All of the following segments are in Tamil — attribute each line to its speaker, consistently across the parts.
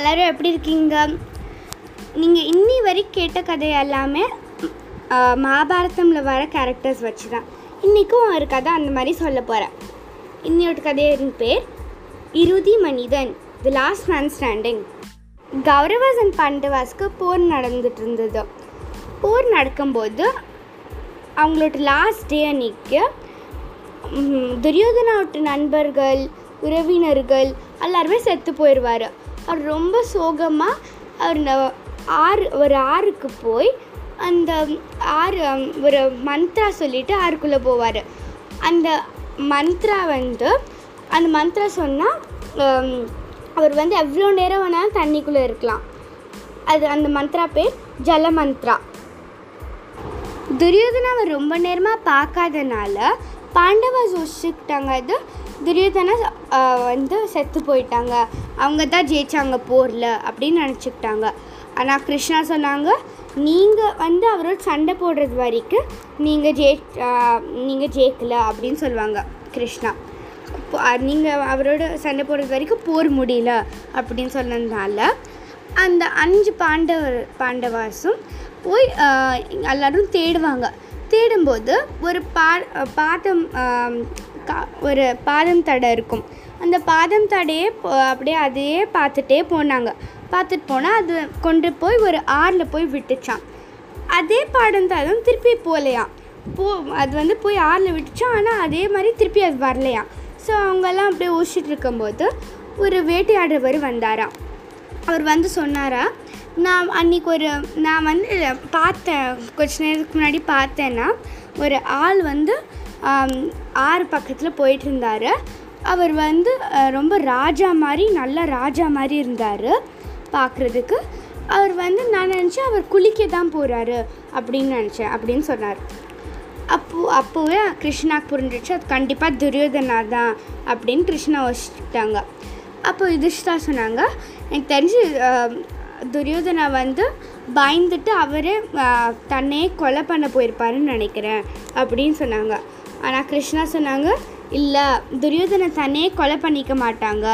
Speaker 1: எல்லோரும் எப்படி இருக்கீங்க? நீங்கள் இன்னி வரை கேட்ட கதை எல்லாமே மகாபாரதமில் வர கேரக்டர்ஸ் வச்சு தான் இன்றைக்கும் ஒரு கதை அந்த மாதிரி சொல்ல போகிறேன் இன்னொரு கதையின் பேர் இறுதி மனிதன் the last man standing Kauravas and பாண்டவாஸ்க்கு போர் நடந்துட்டு இருந்தது. போர் நடக்கும்போது அவங்களோட லாஸ்ட் டே அன்னைக்கு துரியோதனாவோட நண்பர்கள் உறவினர்கள் எல்லாருமே செத்து போயிடுவார் அவர் ரொம்ப சோகமாக அவர் ஆறு ஒரு ஆறுக்கு போய் அந்த ஆறு ஒரு மந்த்ரா சொல்லிட்டு ஆறுக்குள்ளே போவார். அந்த மந்த்ரா வந்து அந்த மந்த்ரா சொன்னால் அவர் வந்து எவ்வளோ நேரம் வேணாலும் தண்ணிக்குள்ளே இருக்கலாம். அது அந்த மந்த்ரா பேர் ஜல மந்த்ரா. துரியோதனாவை ரொம்ப நேரமாக பார்க்காதனால பாண்டவா யோசிச்சுக்கிட்டாங்க அது துரியோதனா வந்து செத்து போயிட்டாங்க. அவங்க தான் ஜெயித்தாங்க போரில் அப்படின்னு நினச்சிக்கிட்டாங்க. ஆனால் கிருஷ்ணா சொன்னாங்க நீங்கள் வந்து அவரோட சண்டை போடுறது வரைக்கும் நீங்கள் ஜெயி நீங்கள் ஜெயிக்கல அப்படின்னு சொல்லுவாங்க கிருஷ்ணா. நீங்கள் அவரோட சண்டை போடுறது வரைக்கும் போர் முடியல அப்படின்னு சொன்னதுனால அந்த அஞ்சு பாண்டவர் பாண்டவாசும் போய் எல்லோரும் எல்லாரும் தேடுவாங்க. தேடும்போது ஒரு பா பாதம் கா- ஒரு பாதம் தடை இருக்கும். அந்த பாதம் தடையே போ- அப்படியே அதையே பார்த்துட்டே போனாங்க. பார்த்துட்டு போனால் அது கொண்டு போய் ஒரு ஆறில் போய் விட்டுச்சான் அதே பாடம் தடம் திருப்பி போகலையாம் போ அது வந்து போய் ஆறில் விட்டுச்சான் ஆனால் அதே மாதிரி திருப்பி அது வரலையாம். ஸோ அவங்கெல்லாம் அப்படியே ஊசிட்டு இருக்கும்போது ஒரு வேட்டையாடுறவர் வந்தாராம். அவர் வந்து சொன்னாரா நான் அன்னைக்கு ஒரு நான் வந்து பார்த்தேன் கொஞ்ச நேரத்துக்கு முன்னாடி பார்த்தேன்னா ஒரு ஆள் வந்து ஆறு பக்கத்தில் போயிட்டு இருந்தார். அவர் வந்து ரொம்ப ராஜா மாதிரி நல்ல ராஜா மாதிரி இருந்தார் பார்க்குறதுக்கு அவர் வந்து நான் நினச்சேன் அவர் குளிக்க தான் போகிறாரு அப்படின்னு நினச்சேன் அப்படின்னு சொன்னார். அப்போ அப்போவே கிருஷ்ணாக்கு புரிஞ்சிச்சு அது கண்டிப்பாக துரியோதனா தான் அப்படின்னு கிருஷ்ணா யோசிச்சுட்டாங்க. அப்போ யுதிஷ்டா சொன்னாங்க எனக்கு தெரிஞ்சு துரியோதனா வந்து பயந்துட்டு அவரே தன்னையே கொலை பண்ண போயிருப்பாருன்னு நினைக்கிறேன் அப்படின்னு சொன்னாங்க. ஆனால் கிருஷ்ணா சொன்னாங்க இல்லை துரியோதனை தன்னையே கொலை பண்ணிக்க மாட்டாங்க.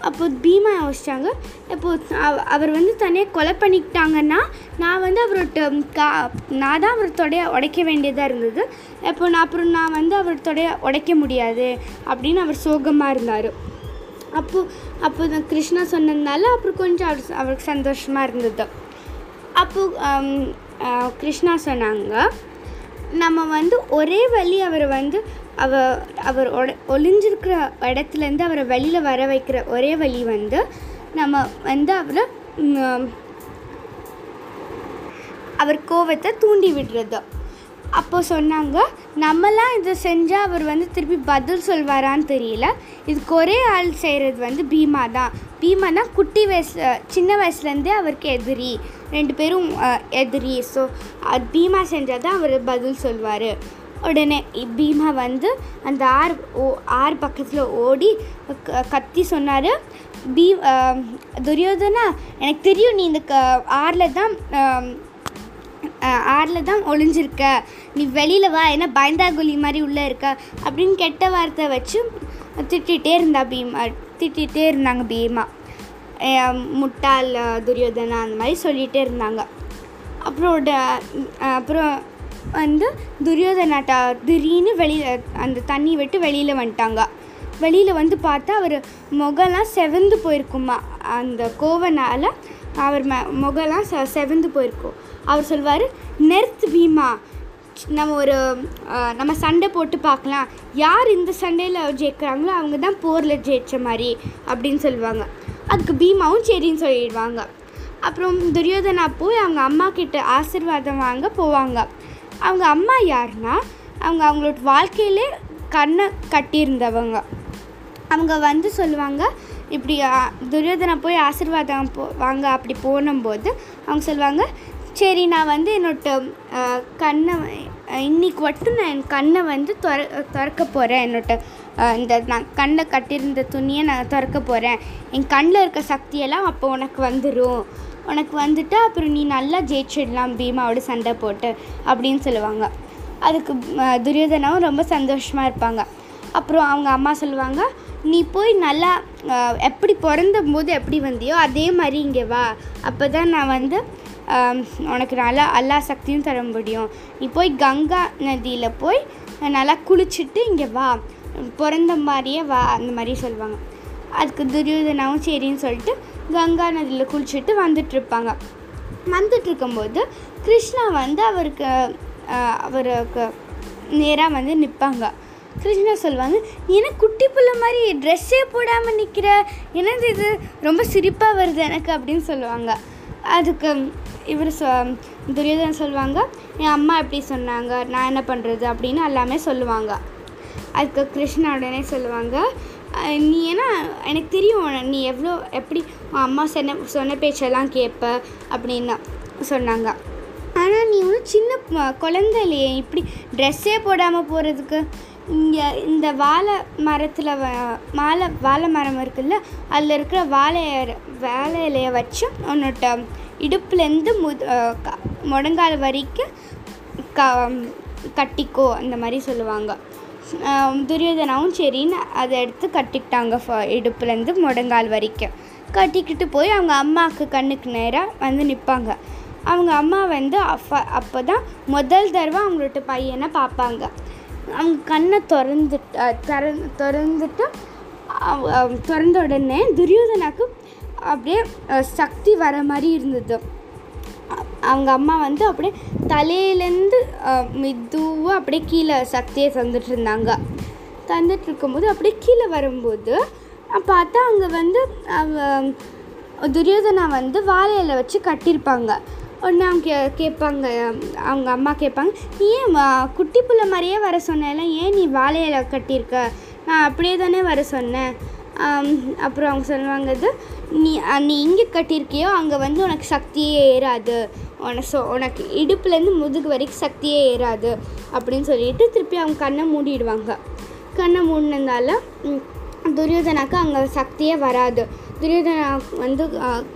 Speaker 1: அப்போ பீமா யோசிச்சாங்க இப்போ அவ- அவர் வந்து தன்னையே கொலை பண்ணிக்கிட்டாங்கன்னா நான் வந்து அவரோட கா நான் தான் அவர் தொடைய உடைக்க வேண்டியதாக இருந்தது. இப்போ நான் அப்புறம் நான் வந்து அவர் தொடைய உடைக்க முடியாது அப்படின்னு அவர் சோகமாக இருந்தார். அப்போ அப்போ தான் கிருஷ்ணா சொன்னதுனால அப்புறம் கொஞ்சம் அவர் அவருக்கு சந்தோஷமாக இருந்தது. அப்போது கிருஷ்ணா சொன்னாங்க நம்ம வந்து ஒரே வழி அவரை வந்து அவ அவர் ஒளிஞ்சிருக்கிற இடத்துலேருந்து அவரை வெளியில் வர வைக்கிற ஒரே வழி வந்து நம்ம வந்து அவரை அவர் கோவத்தை தூண்டி விடுறது. அப்போ சொன்னாங்க நம்மலாம் இதை செஞ்சால் அவர் வந்து திருப்பி பதில் சொல்வாரான்னு தெரியல. இதுக்கு ஒரே ஆள் செய்கிறது வந்து பீமா தான் பீமா குட்டி வயசில் சின்ன வயசுலேருந்தே அவருக்கு எதிரி. ரெண்டு பேரும் எதிரி. ஸோ அது பீமா செஞ்சால் தான் அவர் பதில் சொல்வார். உடனே பீமா வந்து அந்த ஆறு ஓ ஆறு பக்கத்தில் ஓடி க- கத்தி சொன்னார் பீ துரியோதனா எனக்கு தெரியும் நீ இந்த க ஆறில் தான் ஆறில் தான் ஒளிஞ்சிருக்க. நீ வெளியில் வா ஏன்னா பயந்தாங்குழி மாதிரி உள்ளே இருக்க. அப்படின்னு கெட்ட வார்த்தை வச்சு திட்டிகிட்டே இருந்தா பீமா. திட்டிகிட்டே இருந்தாங்க பீமா. முட்டாள் துரியோதனா அந்த மாதிரி சொல்லிகிட்டே இருந்தாங்க. அப்புறம் ட- அப்புறம் வந்து துரியோதனாட்டா திடீர்னு வெளியில் அந்த தண்ணி விட்டு வெளியில் வந்துட்டாங்க. வெளியில் வந்து பார்த்தா அவர் முகம்லாம் செவந்து போயிருக்குமா? அந்த கோவனால் அவர் ம முகம்லாம் செ செவந்து போயிருக்கும். அவர் சொல்வார் நெர்த் பீமா நம்ம ஒரு நம்ம சண்டை போட்டு பார்க்கலாம். யார் இந்த சண்டையில் ஜெயிக்கிறாங்களோ அவங்க தான் போரில் ஜெயிச்ச மாதிரி அப்படின்னு சொல்லுவாங்க. அதுக்கு பீமாவும் சரின்னு சொல்லிடுவாங்க. அப்புறம் துரியோதனா போய் அவங்க அம்மா கிட்ட ஆசிர்வாதம் வாங்க போவாங்க. அவங்க அம்மா யாருன்னா அவங்க அவங்களோட வாழ்க்கையிலே கண்ணை கட்டியிருந்தவங்க. அவங்க வந்து சொல்லுவாங்க இப்படி துரியோதனை துரியோதனா போய் ஆசிர்வாதம் போ வாங்க அப்படி போனும்போது அவங்க சொல்லுவாங்க சரி நான் வந்து என்னோட கண்ணை இன்றைக்கி இன்னைக்கு மட்டும் நான் என் கண்ணை வந்து திற திறக்க போகிறேன் என்னோட இந்த நான் கண்ணில் கட்டியிருந்த துணியை நான் திறக்க போகிறேன் என் கண்ணில் இருக்க சக்தியெல்லாம் அப்போ உனக்கு வந்துடும் உனக்கு வந்துட்டு அப்புறம் நீ நல்லா ஜெயிச்சிடலாம் பீமாவோட சண்டை போட்டு அப்படின்னு சொல்லுவாங்க. அதுக்கு துரியோதனாவும் ரொம்ப சந்தோஷமாக இருப்பாங்க. அப்புறம் அவங்க அம்மா சொல்லுவாங்க நீ போய் நல்லா எப்படி பிறந்த போது எப்படி வந்தியோ அதே மாதிரி இங்கே வா. அப்போ தான் நான் வந்து உனக்கு நல்லா எல்லா சக்தியும் தர முடியும். நீ போய் கங்கா நதியில் போய் நல்லா குளிச்சுட்டு இங்கே வா. பிறந்த மாதிரியே வா அந்த மாதிரி சொல்லுவாங்க. அதுக்கு துரியோதனாவும் சரின்னு சொல்லிட்டு கங்கா நதியில் குளிச்சுட்டு வந்துட்டுருப்பாங்க. வந்துட்டுருக்கும்போது கிருஷ்ணா வந்து அவருக்கு அவருக்கு நேராக வந்து நிற்பாங்க கிருஷ்ணா சொல்லுவாங்க ஏன்னா குட்டி பிள்ளை மாதிரி ட்ரெஸ்ஸே போடாமல் நிற்கிற என்னது இது? ரொம்ப சிரிப்பாக வருது எனக்கு அப்படின்னு சொல்லுவாங்க. அதுக்கு இவர் சொ துரியோதனன் சொல்லுவாங்க என் அம்மா எப்படி சொன்னாங்க நான் என்ன பண்ணுறது அப்படின்னு எல்லாமே சொல்லுவாங்க. அதுக்கு கிருஷ்ணா உடனே சொல்லுவாங்க நீ ஏன்னா எனக்கு தெரியும் நீ எவ்வளோ எப்படி உன் அம்மா சொன்ன சொன்ன பேச்செல்லாம் கேட்ப அப்படின்னு சொன்னாங்க. ஆனால் நீ ஒரு சின்ன குழந்தை இல்லையே இப்படி ட்ரெஸ்ஸே போடாமல் போகிறதுக்கு இங்கே இந்த வாழை மரத்தில் வ மாலை வாழை மரம் இருக்குல்ல அதில் இருக்கிற வாழை வாழை இலையை வச்சு உன்னோட இடுப்புலேருந்து முது முடங்கால் முழங்கால் வரைக்கும் க கட்டிக்கோ அந்த மாதிரி சொல்லுவாங்க. துரியோதனாவும் சரின்னு அதை எடுத்து கட்டிக்கிட்டாங்க ஃப- இடுப்புலேருந்து முடங்கால் வரைக்கும். கட்டிக்கிட்டு போய் அவங்க அம்மாவுக்கு கண்ணுக்கு நேராக வந்து நிற்பாங்க. அவங்க அம்மா வந்து அப்போ அப்போ தான் முதல் தடவை அவங்களோட பையனை பார்ப்பாங்க. அவங்க கண்ணை திறந்து திற திறந்துட்டு அவ- திறந்த உடனே துரியோதனாக்கு அப்படியே சக்தி வர மாதிரி இருந்தது. அவங்க அம்மா வந்து அப்படியே தலையிலேருந்து மெதுவாக அப்படியே கீழே சக்தியை தந்துட்டு இருந்தாங்க. தந்துட்டு இருக்கும்போது அப்படியே கீழே வரும்போது பார்த்தா அங்கே வந்து துரியோதனா வந்து வாழை இலை வச்சு கட்டியிருப்பாங்க. உடனே அவங்க கே கேட்பாங்க அவங்க அம்மா கேட்பாங்க ஏன் குட்டி புள்ள மாதிரியே வர சொன்னேன்ல ஏன் நீ வாழை இலை கட்டியிருக்க? நான் அப்படியே தானே வர சொன்னேன். அப்புறம் அவங்க சொல்லுவாங்க இது நீ நீ இங்கே கட்டியிருக்கியோ அங்கே வந்து உனக்கு சக்தியே ஏறாது. உனக்கு சொ உனக்கு இடுப்புலேருந்து முதுகு வரைக்கும் சக்தியே ஏறாது. அப்படின்னு சொல்லிட்டு திருப்பி அவங்க கண்ணை மூடிடுவாங்க. கண்ணை மூடினதால துரியோதனாக்கு அங்கே சக்தியே வராது. துரியோதனா வந்து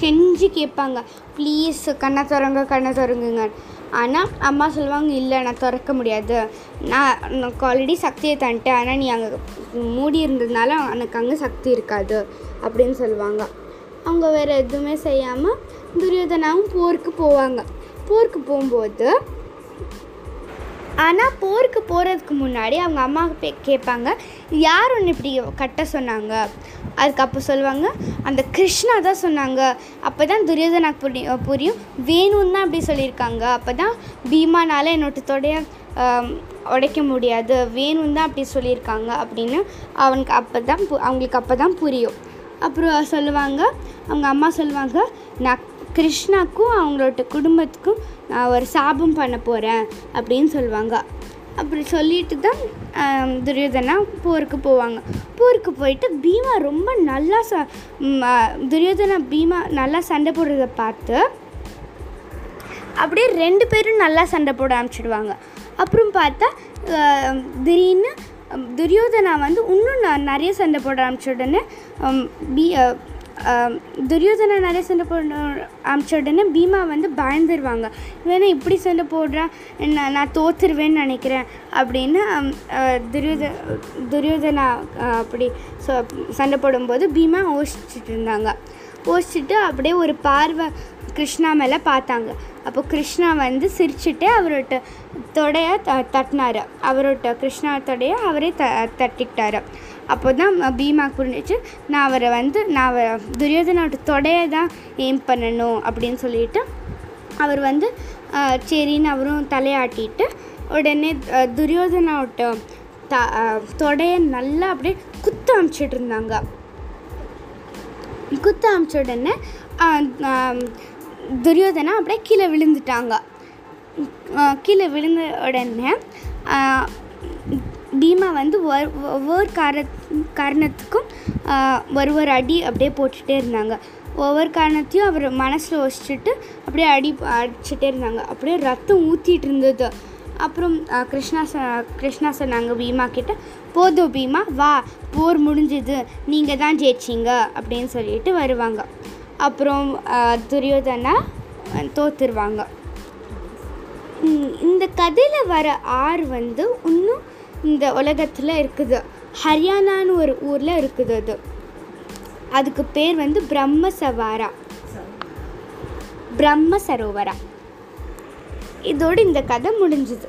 Speaker 1: கெஞ்சி கேட்பாங்க ப்ளீஸ் கண்ணை திறங்க கண்ணை திறங்குங்க ஆனால் அம்மா சொல்லுவாங்க இல்லை நான் திறக்க முடியாது. நான் எனக்கு ஆல்ரெடி சக்தியை தந்துட்டேன். ஆனால் நீ அங்கே மூடி இருந்ததுனால எனக்கு அங்கே சக்தி இருக்காது. அப்படின்னு சொல்லுவாங்க. அவங்க வேறு எதுவுமே செய்யாமல் துரியோதனாவும் போருக்கு போவாங்க. போருக்கு போகும்போது ஆனால் போருக்கு போகிறதுக்கு முன்னாடி அவங்க அம்மா கேட்பாங்க யார் ஒன்று இப்படி கட்ட சொன்னாங்க? அதுக்கு அப்போ சொல்லுவாங்க அந்த கிருஷ்ணா தான் சொன்னாங்க. அப்போ தான் துரியோதனாக்கு புரியும் புரியும். வேணும்னு தான் அப்படி சொல்லியிருக்காங்க. அப்போ தான் பீமானால் என்னோட தொடைய உடைக்க முடியாது. வேணும் தான் அப்படி சொல்லியிருக்காங்க. அப்படின்னு அவனுக்கு அப்போ தான் பு- அவங்களுக்கு அப்போ தான் புரியும். அப்புறம் சொல்லுவாங்க அவங்க அம்மா சொல்லுவாங்க நான் கிருஷ்ணாக்கும் அவங்களோட குடும்பத்துக்கும் நான் ஒரு சாபம் பண்ண போகிறேன் அப்படின்னு சொல்லுவாங்க. அப்படி சொல்லிட்டு தான் துரியோதனா போருக்கு போவாங்க. போருக்கு போயிட்டு பீமா ரொம்ப நல்லா ச துரியோதனா பீமா நல்லா சண்டை போடுறத பார்த்து அப்படியே ரெண்டு பேரும் நல்லா சண்டை போட ஆரம்பிச்சிடுவாங்க. அப்புறம் பார்த்தா திடீர்னு துரியோதனா வந்து இன்னும் நான் நிறைய சண்டை போட ஆரம்பிச்ச உடனே பீ துரியோதனனாலே துரியோதனா நிறைய சண்டை போட ஆரம்பிச்ச உடனே பீமா வந்து பயந்துருவாங்க. வேணா இப்படி சண்டை போடுறான் நான் நான் தோத்துருவேன்னு நினைக்கிறேன் அப்படின்னு துரியோத துரியோதனா அப்படி சொ சண்டை போடும்போது பீமா யோசிச்சுட்டு இருந்தாங்க. யோசிச்சுட்டு அப்படியே ஒரு பார்வை கிருஷ்ணா மேலே பார்த்தாங்க. அப்போ கிருஷ்ணா வந்து சிரிச்சுட்டு அவரோட தொடையை த தட்டினாரு. அவரோட கிருஷ்ணா தொடைய அவரே த தட்டிக்கிட்டார். அப்போ தான் பீமா புரிஞ்சிச்சு நான் அவரை வந்து நான் துரியோதனோட தொடையை தான் எய்ம் பண்ணணும் அப்படின்னு சொல்லிட்டு அவர் வந்து சரின்னு அவரும் தலையாட்டிட்டு உடனே துரியோதனோட த தொடையை நல்லா அப்படியே குத்து அமிச்சிட்டு இருந்தாங்க. குத்து அமிச்ச உடனே துரியோதனா அப்படியே கீழே விழுந்துட்டாங்க. கீழே விழுந்த உடனே பீமா வந்து ஒவ்வொரு ஒவ்வொரு கார காரணத்துக்கும் ஒரு ஒரு அடி அப்படியே போட்டுகிட்டே இருந்தாங்க. ஒவ்வொரு காரணத்தையும் அவர் மனசில் வச்சுட்டு அப்படியே அடி அடிச்சுட்டே இருந்தாங்க. அப்படியே ரத்தம் ஊற்றிட்டு இருந்தது. அப்புறம் கிருஷ்ணா ச கிருஷ்ணா சொன்னாங்க பீமா கிட்ட போதும் பீமா வா போர் முடிஞ்சுது. நீங்கள் தான் ஜெயிச்சிங்க. அப்படின்னு சொல்லிட்டு வருவாங்க. அப்புறம் துரியோதனா அஹ், தோத்துருவாங்க. இந்த கதையில் வர ஆறு வந்து இன்னும் இந்த உலகத்தில் இருக்குது. ஹரியானான்னு ஒரு ஊரில் இருக்குது அது. அதுக்கு பேர் வந்து பிரம்ம சவாரா பிரம்ம சரோவரா இதோடு இந்த கதை முடிஞ்சுது.